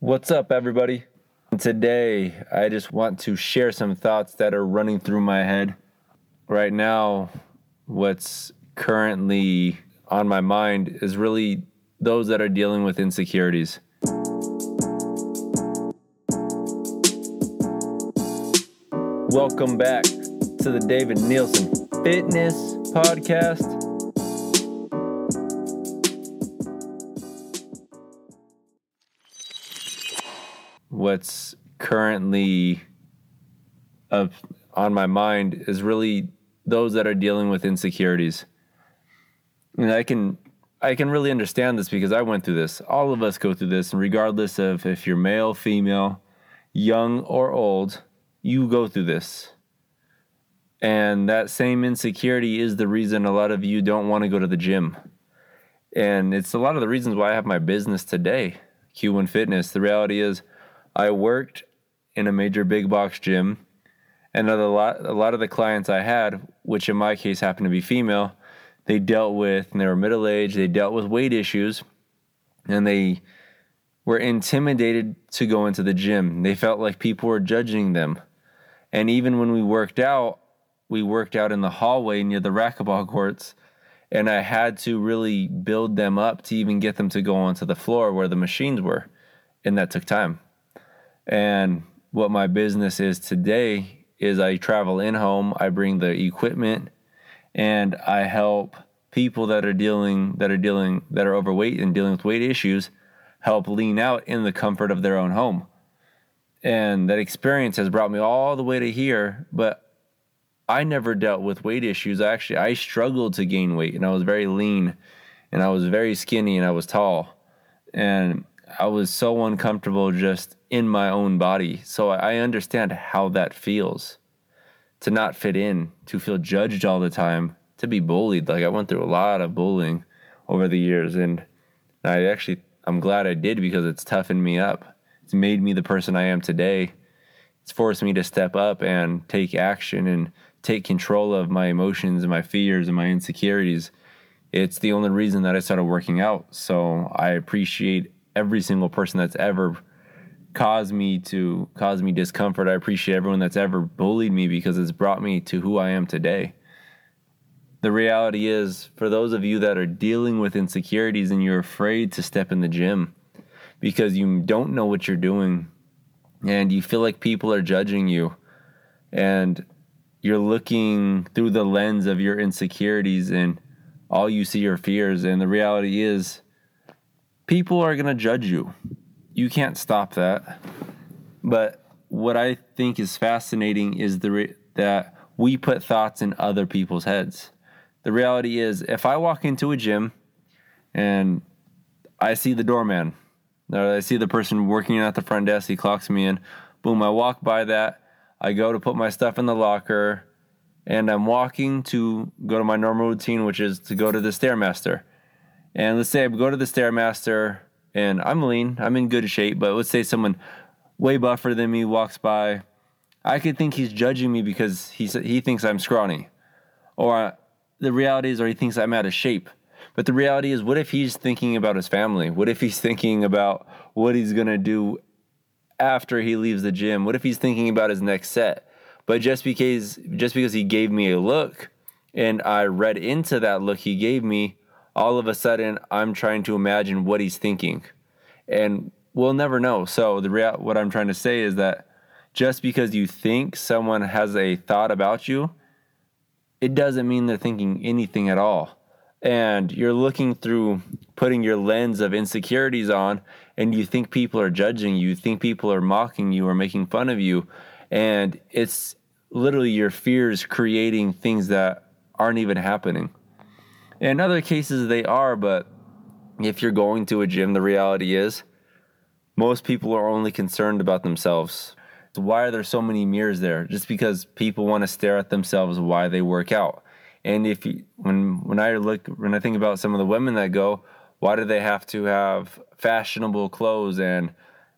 What's up, everybody? Today, I just want to share some thoughts that are running through my head. Right now, what's currently on my mind is really those that are dealing with insecurities. Welcome back to the David Nielsen Fitness Podcast. What's currently up on my mind is really those that are dealing with insecurities. And I can I can really understand this because I went through this. All of us go through this, and regardless of if you're male, female, young or old, you go through this. And that same insecurity is the reason a lot of you don't want to go to the gym. And it's a lot of the reasons why I have my business today, Q1 Fitness. The reality is, I worked in a major big box gym, and a lot, a lot of the clients I had, which in my case happened to be female, they dealt with, and they were middle aged, they dealt with weight issues, and they were intimidated to go into the gym. They felt like people were judging them. And even when we worked out, we worked out in the hallway near the racquetball courts, and I had to really build them up to even get them to go onto the floor where the machines were. And that took time. And what my business is today is I travel in home, I bring the equipment, and I help people that are dealing that are dealing that are overweight and dealing with weight issues help lean out in the comfort of their own home. And that experience has brought me all the way to here, but I never dealt with weight issues. Actually, I struggled to gain weight and I was very lean and I was very skinny and I was tall. And I was so uncomfortable just in my own body. So I understand how that feels to not fit in, to feel judged all the time, to be bullied. Like I went through a lot of bullying over the years and I actually I'm glad I did because it's toughened me up. It's made me the person I am today. It's forced me to step up and take action and take control of my emotions and my fears and my insecurities. It's the only reason that I started working out. So I appreciate every single person that's ever caused me to cause me discomfort. I appreciate everyone that's ever bullied me because it's brought me to who I am today. The reality is, for those of you that are dealing with insecurities and you're afraid to step in the gym because you don't know what you're doing and you feel like people are judging you and you're looking through the lens of your insecurities and all you see are fears. And the reality is, people are going to judge you. You can't stop that. But what I think is fascinating is the re- that we put thoughts in other people's heads. The reality is, if I walk into a gym and I see the doorman, or I see the person working at the front desk, he clocks me in, boom, I walk by that. I go to put my stuff in the locker, and I'm walking to go to my normal routine, which is to go to the Stairmaster. And let's say I go to the Stairmaster and I'm lean, I'm in good shape, but let's say someone way buffer than me walks by. I could think he's judging me because he, he thinks I'm scrawny. Or the reality is, or he thinks I'm out of shape. But the reality is, what if he's thinking about his family? What if he's thinking about what he's to do after he leaves the gym? What if he's thinking about his next set? But just because just because he gave me a look and I read into that look he gave me, all of a sudden I'm trying to imagine what he's thinking. And we'll never know. So the real what I'm trying to say is that just because you think someone has a thought about you, it doesn't mean they're thinking anything at all. And you're looking through putting your lens of insecurities on and you think people are judging you, you think people are mocking you or making fun of you. And it's literally your fears creating things that aren't even happening. In other cases, they are, but if you're going to a gym, the reality is most people are only concerned about themselves. Why are there so many mirrors there? Just because people want to stare at themselves while they work out. And if you, when when I look when I think about some of the women that go, why do they have to have fashionable clothes and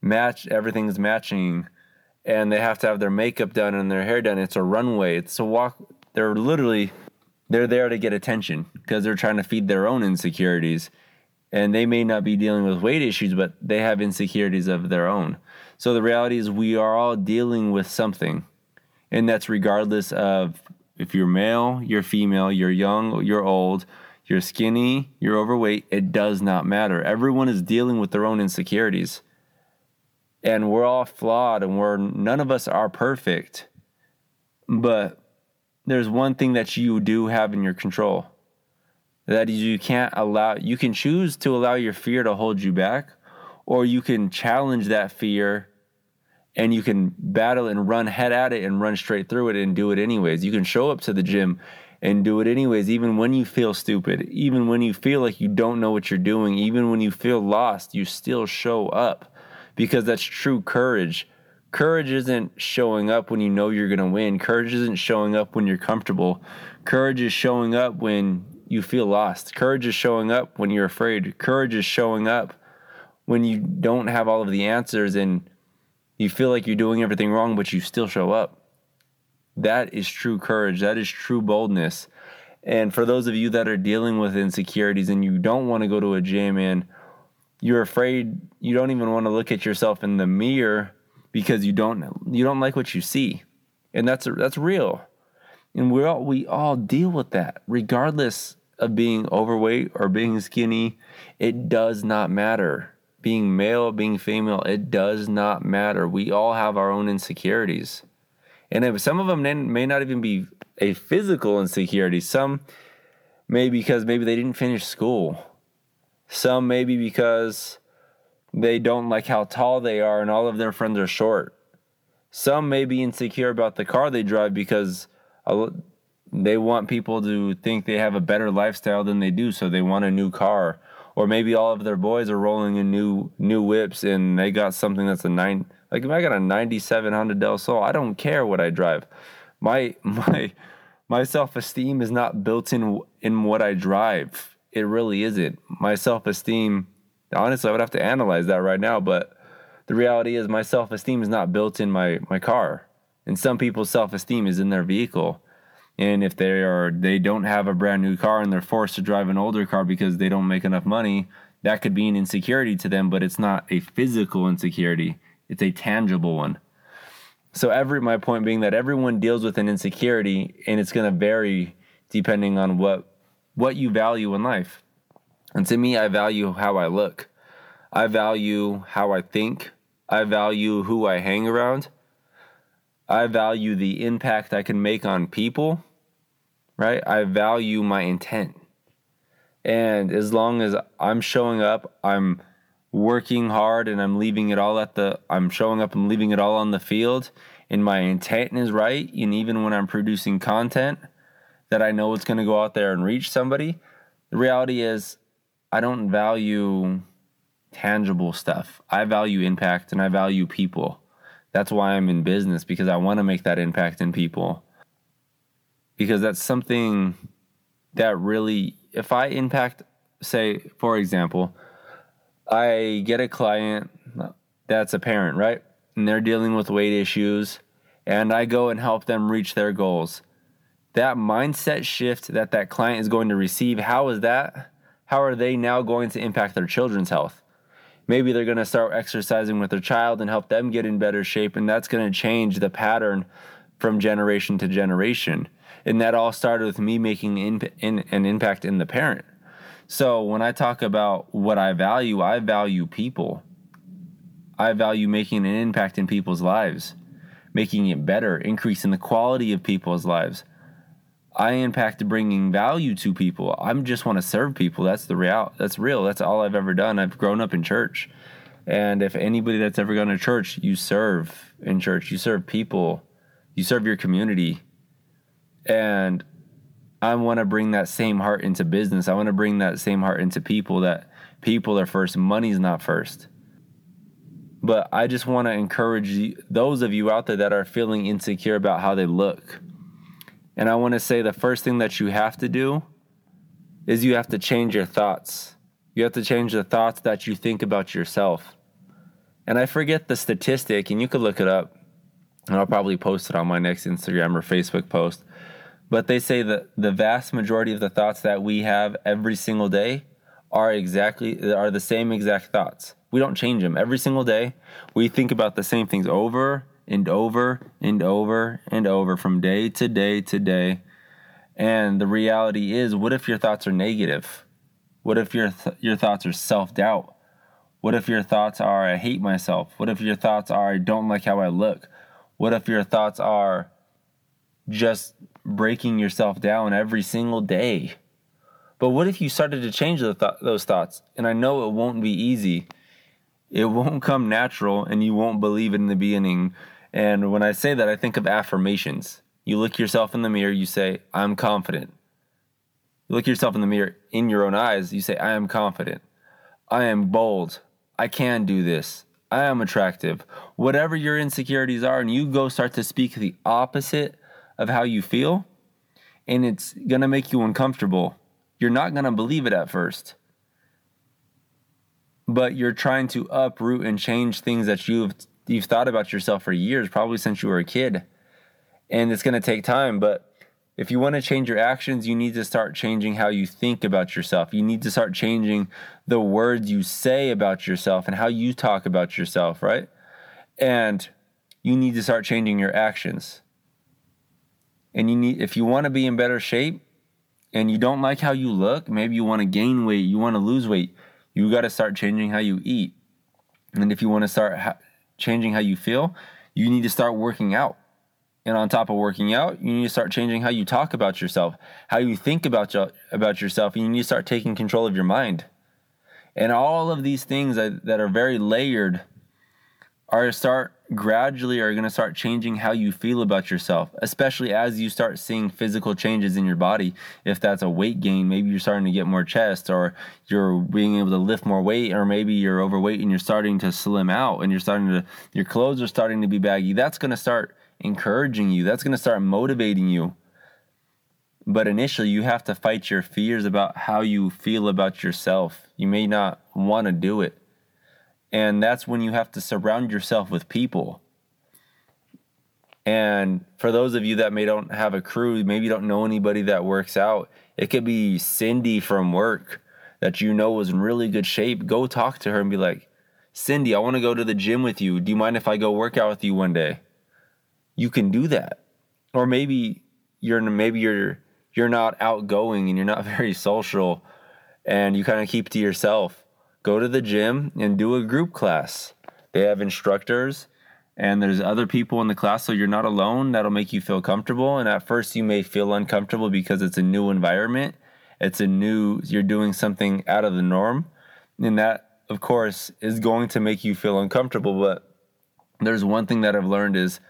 match everything's matching and they have to have their makeup done and their hair done. It's a runway. It's a walk. They're literally they're there to get attention because they're trying to feed their own insecurities. and they may not be dealing with weight issues, but they have insecurities of their own. So the reality is, we are all dealing with something, and that's regardless of if you're male, you're female, you're young, you're old, you're skinny, you're overweight. It does not matter. Everyone is dealing with their own insecurities and we're all flawed and we're none of us are perfect but there's one thing that you do have in your control that is you can't allow you can choose to allow your fear to hold you back or you can challenge that fear and you can battle and run head at it and run straight through it and do it anyways you can show up to the gym and do it anyways even when you feel stupid even when you feel like you don't know what you're doing even when you feel lost you still show up because that's true courage. Courage isn't showing up when you know you're going to win. Courage isn't showing up when you're comfortable. Courage is showing up when you feel lost. Courage is showing up when you're afraid. Courage is showing up when you don't have all of the answers and you feel like you're doing everything wrong, but you still show up. That is true courage. That is true boldness. And for those of you that are dealing with insecurities and you don't want to go to a gym and you're afraid you don't even want to look at yourself in the mirror because you don't you don't like what you see. And that's that's real. And we all we all deal with that. Regardless of being overweight or being skinny it does not matter. Being male being female it does not matter. We all have our own insecurities. And if some of them may not even be a physical insecurity some may because maybe they didn't finish school. Some maybe because they don't like how tall they are and all of their friends are short. Some may be insecure about the car they drive because they want people to think they have a better lifestyle than they do, so they want a new car. Or maybe all of their boys are rolling in new new whips and they got something that's a nine like if I got a 97 Honda Del Sol, I don't care what I drive. My my my self-esteem is not built in in what I drive it really isn't. My self esteem, honestly, I would have to analyze that right now, but the reality is my self esteem is not built in my, my car. And some people's self esteem is in their vehicle. And if they are they don't have a brand new car and they're forced to drive an older car because they don't make enough money, that could be an insecurity to them, but it's not a physical insecurity. It's a tangible one. So every my point being that everyone deals with an insecurity and it's going to vary depending on what what you value in life. And to me, I value how I look. I value how I think. I value who I hang around. I value the impact I can make on people, right? I value my intent. And as long as I'm showing up, I'm working hard and I'm leaving it all at the, I'm showing up and leaving it all on the field, and my intent is right. And even when I'm producing content, that I know it's going to go out there and reach somebody. The reality is, I don't value tangible stuff. I value impact and I value people. That's why I'm in business because I want to make that impact in people. Because that's something that really, if I impact, say, for example, I get a client that's a parent, right? And they're dealing with weight issues, and I go and help them reach their goals that mindset shift that that client is going to receive, how is that? How are they now going to impact their children's health? Maybe they're going to start exercising with their child and help them get in better shape, and that's going to change the pattern from generation to generation. And that all started with me making in, in, an impact in the parent. So when I talk about what I value, I value people. I value making an impact in people's lives, making it better, increasing the quality of people's lives I impact bringing value to people. I just want to serve people. That's the real. That's real. That's all I've ever done. I've grown up in church, and if anybody that's ever gone to church, you serve in church. You serve people. You serve your community, and I want to bring that same heart into business. I want to bring that same heart into people. That people are first. Money's not first. But I just want to encourage those of you out there that are feeling insecure about how they look and I want to say the first thing that you have to do is you have to change your thoughts. You have to change the thoughts that you think about yourself. And I forget the statistic, and you could look it up, and I'll probably post it on my next Instagram or Facebook post. But they say that the vast majority of the thoughts that we have every single day are exactly are the same exact thoughts. We don't change them every single day. We think about the same things over and over and over and over from day to day to day. And the reality is, what if your thoughts are negative? What if your th- your thoughts are self-doubt? What if your thoughts are I hate myself? What if your thoughts are I don't like how I look? What if your thoughts are just breaking yourself down every single day? But what if you started to change th- those thoughts? And I know it won't be easy. It won't come natural and you won't believe it in the beginning. And when I say that, I think of affirmations. You look yourself in the mirror, you say, I'm confident. You look yourself in the mirror in your own eyes, you say, I am confident. I am bold. I can do this. I am attractive. Whatever your insecurities are, and you go start to speak the opposite of how you feel, and it's gonna make you uncomfortable. You're not gonna believe it at first but you're trying to uproot and change things that you've you've thought about yourself for years, probably since you were a kid. And it's going to take time, but if you want to change your actions, you need to start changing how you think about yourself. You need to start changing the words you say about yourself and how you talk about yourself, right? And you need to start changing your actions. And you need if you want to be in better shape and you don't like how you look, maybe you want to gain weight, you want to lose weight, you got to start changing how you eat. And if you want to start changing how you feel, you need to start working out. And on top of working out, you need to start changing how you talk about yourself, how you think about your, about yourself, and you need to start taking control of your mind. And all of these things that, that are very layered are start gradually are going to start changing how you feel about yourself, especially as you start seeing physical changes in your body. If that's a weight gain, maybe you're starting to get more chest, or you're being able to lift more weight, or maybe you're overweight and you're starting to slim out and you're starting to, your clothes are starting to be baggy. That's going to start encouraging you, that's going to start motivating you. But initially, you have to fight your fears about how you feel about yourself. You may not want to do it and that's when you have to surround yourself with people. And for those of you that may don't have a crew, maybe you don't know anybody that works out, it could be Cindy from work that you know was in really good shape. Go talk to her and be like, Cindy, I want to go to the gym with you. Do you mind if I go work out with you one day? You can do that. Or maybe you're maybe you're you're not outgoing and you're not very social and you kind of keep to yourself go to the gym and do a group class. They have instructors and there's other people in the class, so you're not alone. That'll make you feel comfortable. And at first, you may feel uncomfortable because it's a new environment. It's a new, you're doing something out of the norm. And that, of course, is going to make you feel uncomfortable. But there's one thing that I've learned is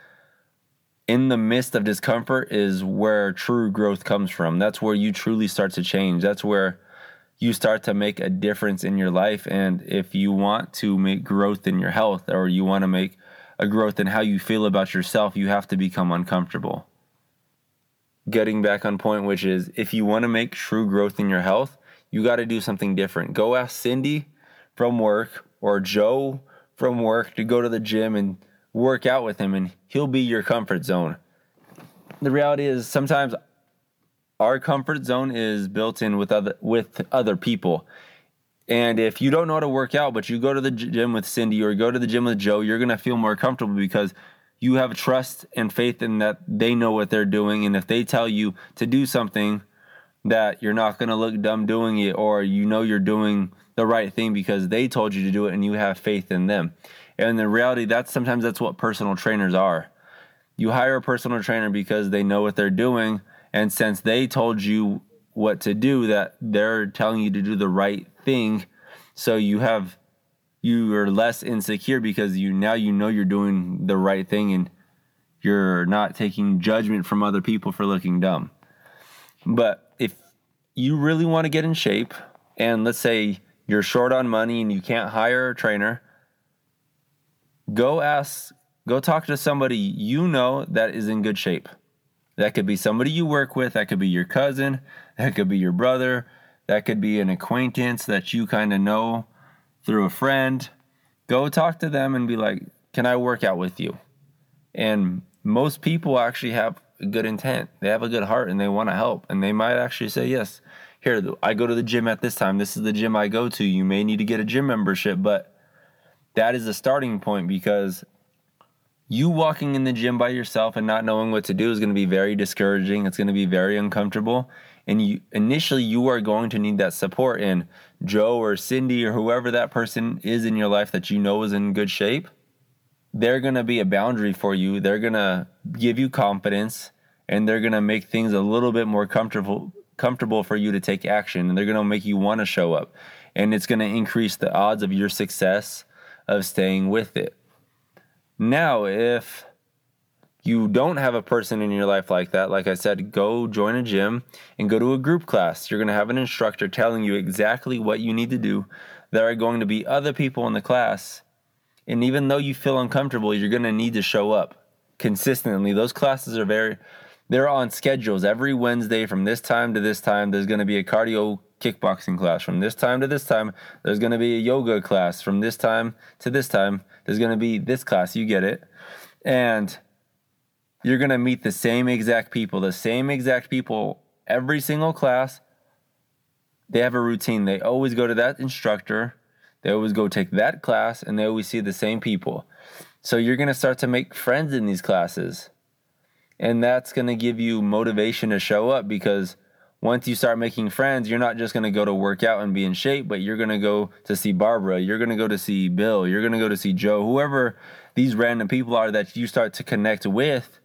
in the midst of discomfort is where true growth comes from. That's where you truly start to change. That's where you start to make a difference in your life. And if you want to make growth in your health or you want to make a growth in how you feel about yourself, you have to become uncomfortable. Getting back on point, which is if you want to make true growth in your health, you got to do something different. Go ask Cindy from work or Joe from work to go to the gym and work out with him, and he'll be your comfort zone. The reality is sometimes our comfort zone is built in with other with other people. And if you don't know how to work out, but you go to the gym with Cindy or go to the gym with Joe, you're going to feel more comfortable because you have trust and faith in that they know what they're doing. And if they tell you to do something, that you're not going to look dumb doing it, or you know you're doing the right thing because they told you to do it and you have faith in them. And in reality, that's sometimes that's what personal trainers are. You hire a personal trainer because they know what they're doing and since they told you what to do, that they're telling you to do the right thing, so you have you are less insecure because you now you know you're doing the right thing and you're not taking judgment from other people for looking dumb. But if you really want to get in shape, and let's say you're short on money and you can't hire a trainer, go ask, go talk to somebody you know that is in good shape. That could be somebody you work with, that could be your cousin, that could be your brother, that could be an acquaintance that you kind of know through a friend. Go talk to them and be like, Can I work out with you? And most people actually have a good intent. They have a good heart and they want to help. And they might actually say, Yes, here, I go to the gym at this time. This is the gym I go to. You may need to get a gym membership, but that is a starting point because you walking in the gym by yourself and not knowing what to do is going to be very discouraging. It's going to be very uncomfortable. And you initially you are going to need that support and Joe or Cindy or whoever that person is in your life that you know is in good shape. They're going to be a boundary for you. They're going to give you confidence and they're going to make things a little bit more comfortable comfortable for you to take action and they're going to make you want to show up and it's going to increase the odds of your success of staying with it now, if you don't have a person in your life like that, like I said, go join a gym and go to a group class. You're going to have an instructor telling you exactly what you need to do. There are going to be other people in the class. And even though you feel uncomfortable, you're going to need to show up consistently. Those classes are very, they're on schedules. Every Wednesday from this time to this time, there's going to be a cardio kickboxing class. From this time to this time, there's going to be a yoga class. From this time to this time, there's going to be this class. You get it. And you're going to meet the same exact people, the same exact people every single class. They have a routine. They always go to that instructor. They always go take that class and they always see the same people. So you're going to start to make friends in these classes. And that's going to give you motivation to show up because once you start making friends, you're not just going to go to work out and be in shape, but you're going to go to see Barbara, you're going to go to see Bill, you're going to go to see Joe, whoever these random people are that you start to connect with.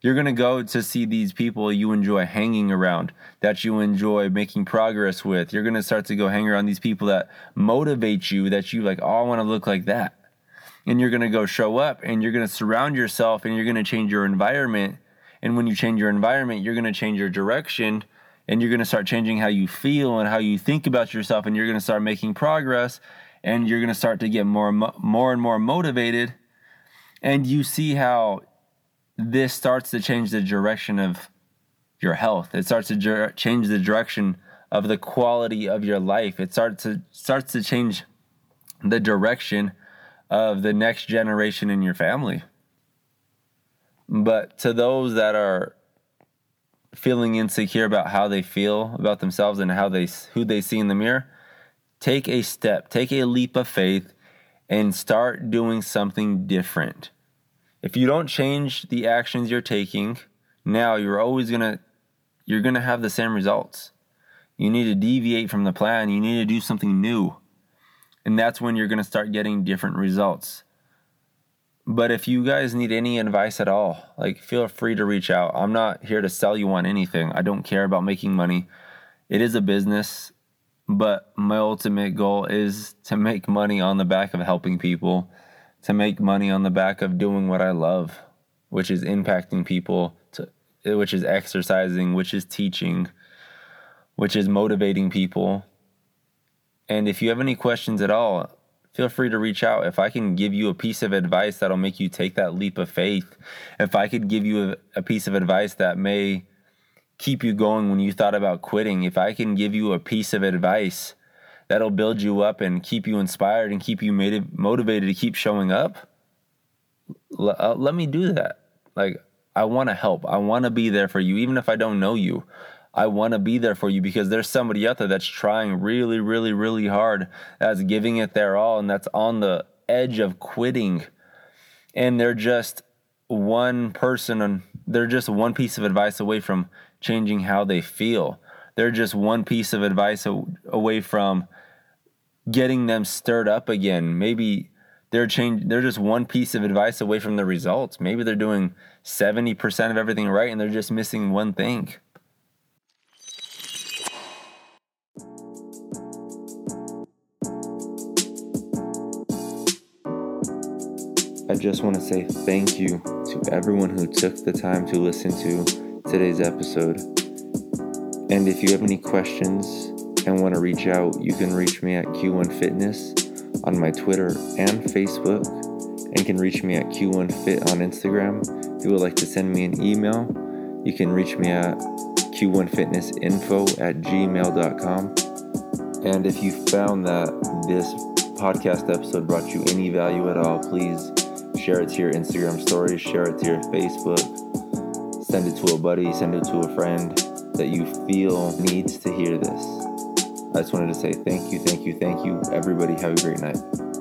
You're going to go to see these people you enjoy hanging around, that you enjoy making progress with. You're going to start to go hang around these people that motivate you, that you like, oh, I want to look like that. And you're going to go show up and you're going to surround yourself and you're going to change your environment. And when you change your environment, you're going to change your direction and you're going to start changing how you feel and how you think about yourself and you're going to start making progress and you're going to start to get more more and more motivated and you see how this starts to change the direction of your health. It starts to change the direction of the quality of your life. It starts to starts to change the direction of the next generation in your family. But to those that are feeling insecure about how they feel about themselves and how they who they see in the mirror, take a step, take a leap of faith and start doing something different. If you don't change the actions you're taking, now you're always going to you're going to have the same results. You need to deviate from the plan. You need to do something new. And that's when you're going to start getting different results. But if you guys need any advice at all, like feel free to reach out. I'm not here to sell you on anything. I don't care about making money. It is a business, but my ultimate goal is to make money on the back of helping people, to make money on the back of doing what I love, which is impacting people, to, which is exercising, which is teaching, which is motivating people. And if you have any questions at all, feel free to reach out. If I can give you a piece of advice that'll make you take that leap of faith, if I could give you a, a, piece of advice that may keep you going when you thought about quitting, if I can give you a piece of advice that'll build you up and keep you inspired and keep you motivated to keep showing up, l- uh, let me do that. Like, I want to help. I want to be there for you, even if I don't know you. I want to be there for you because there's somebody out there that's trying really, really, really hard, that's giving it their all, and that's on the edge of quitting. And they're just one person, and they're just one piece of advice away from changing how they feel. They're just one piece of advice away from getting them stirred up again. Maybe they're change they're just one piece of advice away from the results. Maybe they're doing 70% of everything right and they're just missing one thing. I just want to say thank you to everyone who took the time to listen to today's episode. And if you have any questions and want to reach out, you can reach me at Q1 Fitness on my Twitter and Facebook, and can reach me at Q1Fit on Instagram. If you would like to send me an email, you can reach me at Q1FitnessInfo at gmail.com. And if you found that this podcast episode brought you any value at all, please share it to your Instagram stories, share it to your Facebook, send it to a buddy, send it to a friend. that you feel needs to hear this. I just wanted to say thank you, thank you, thank you. Everybody, have a great night.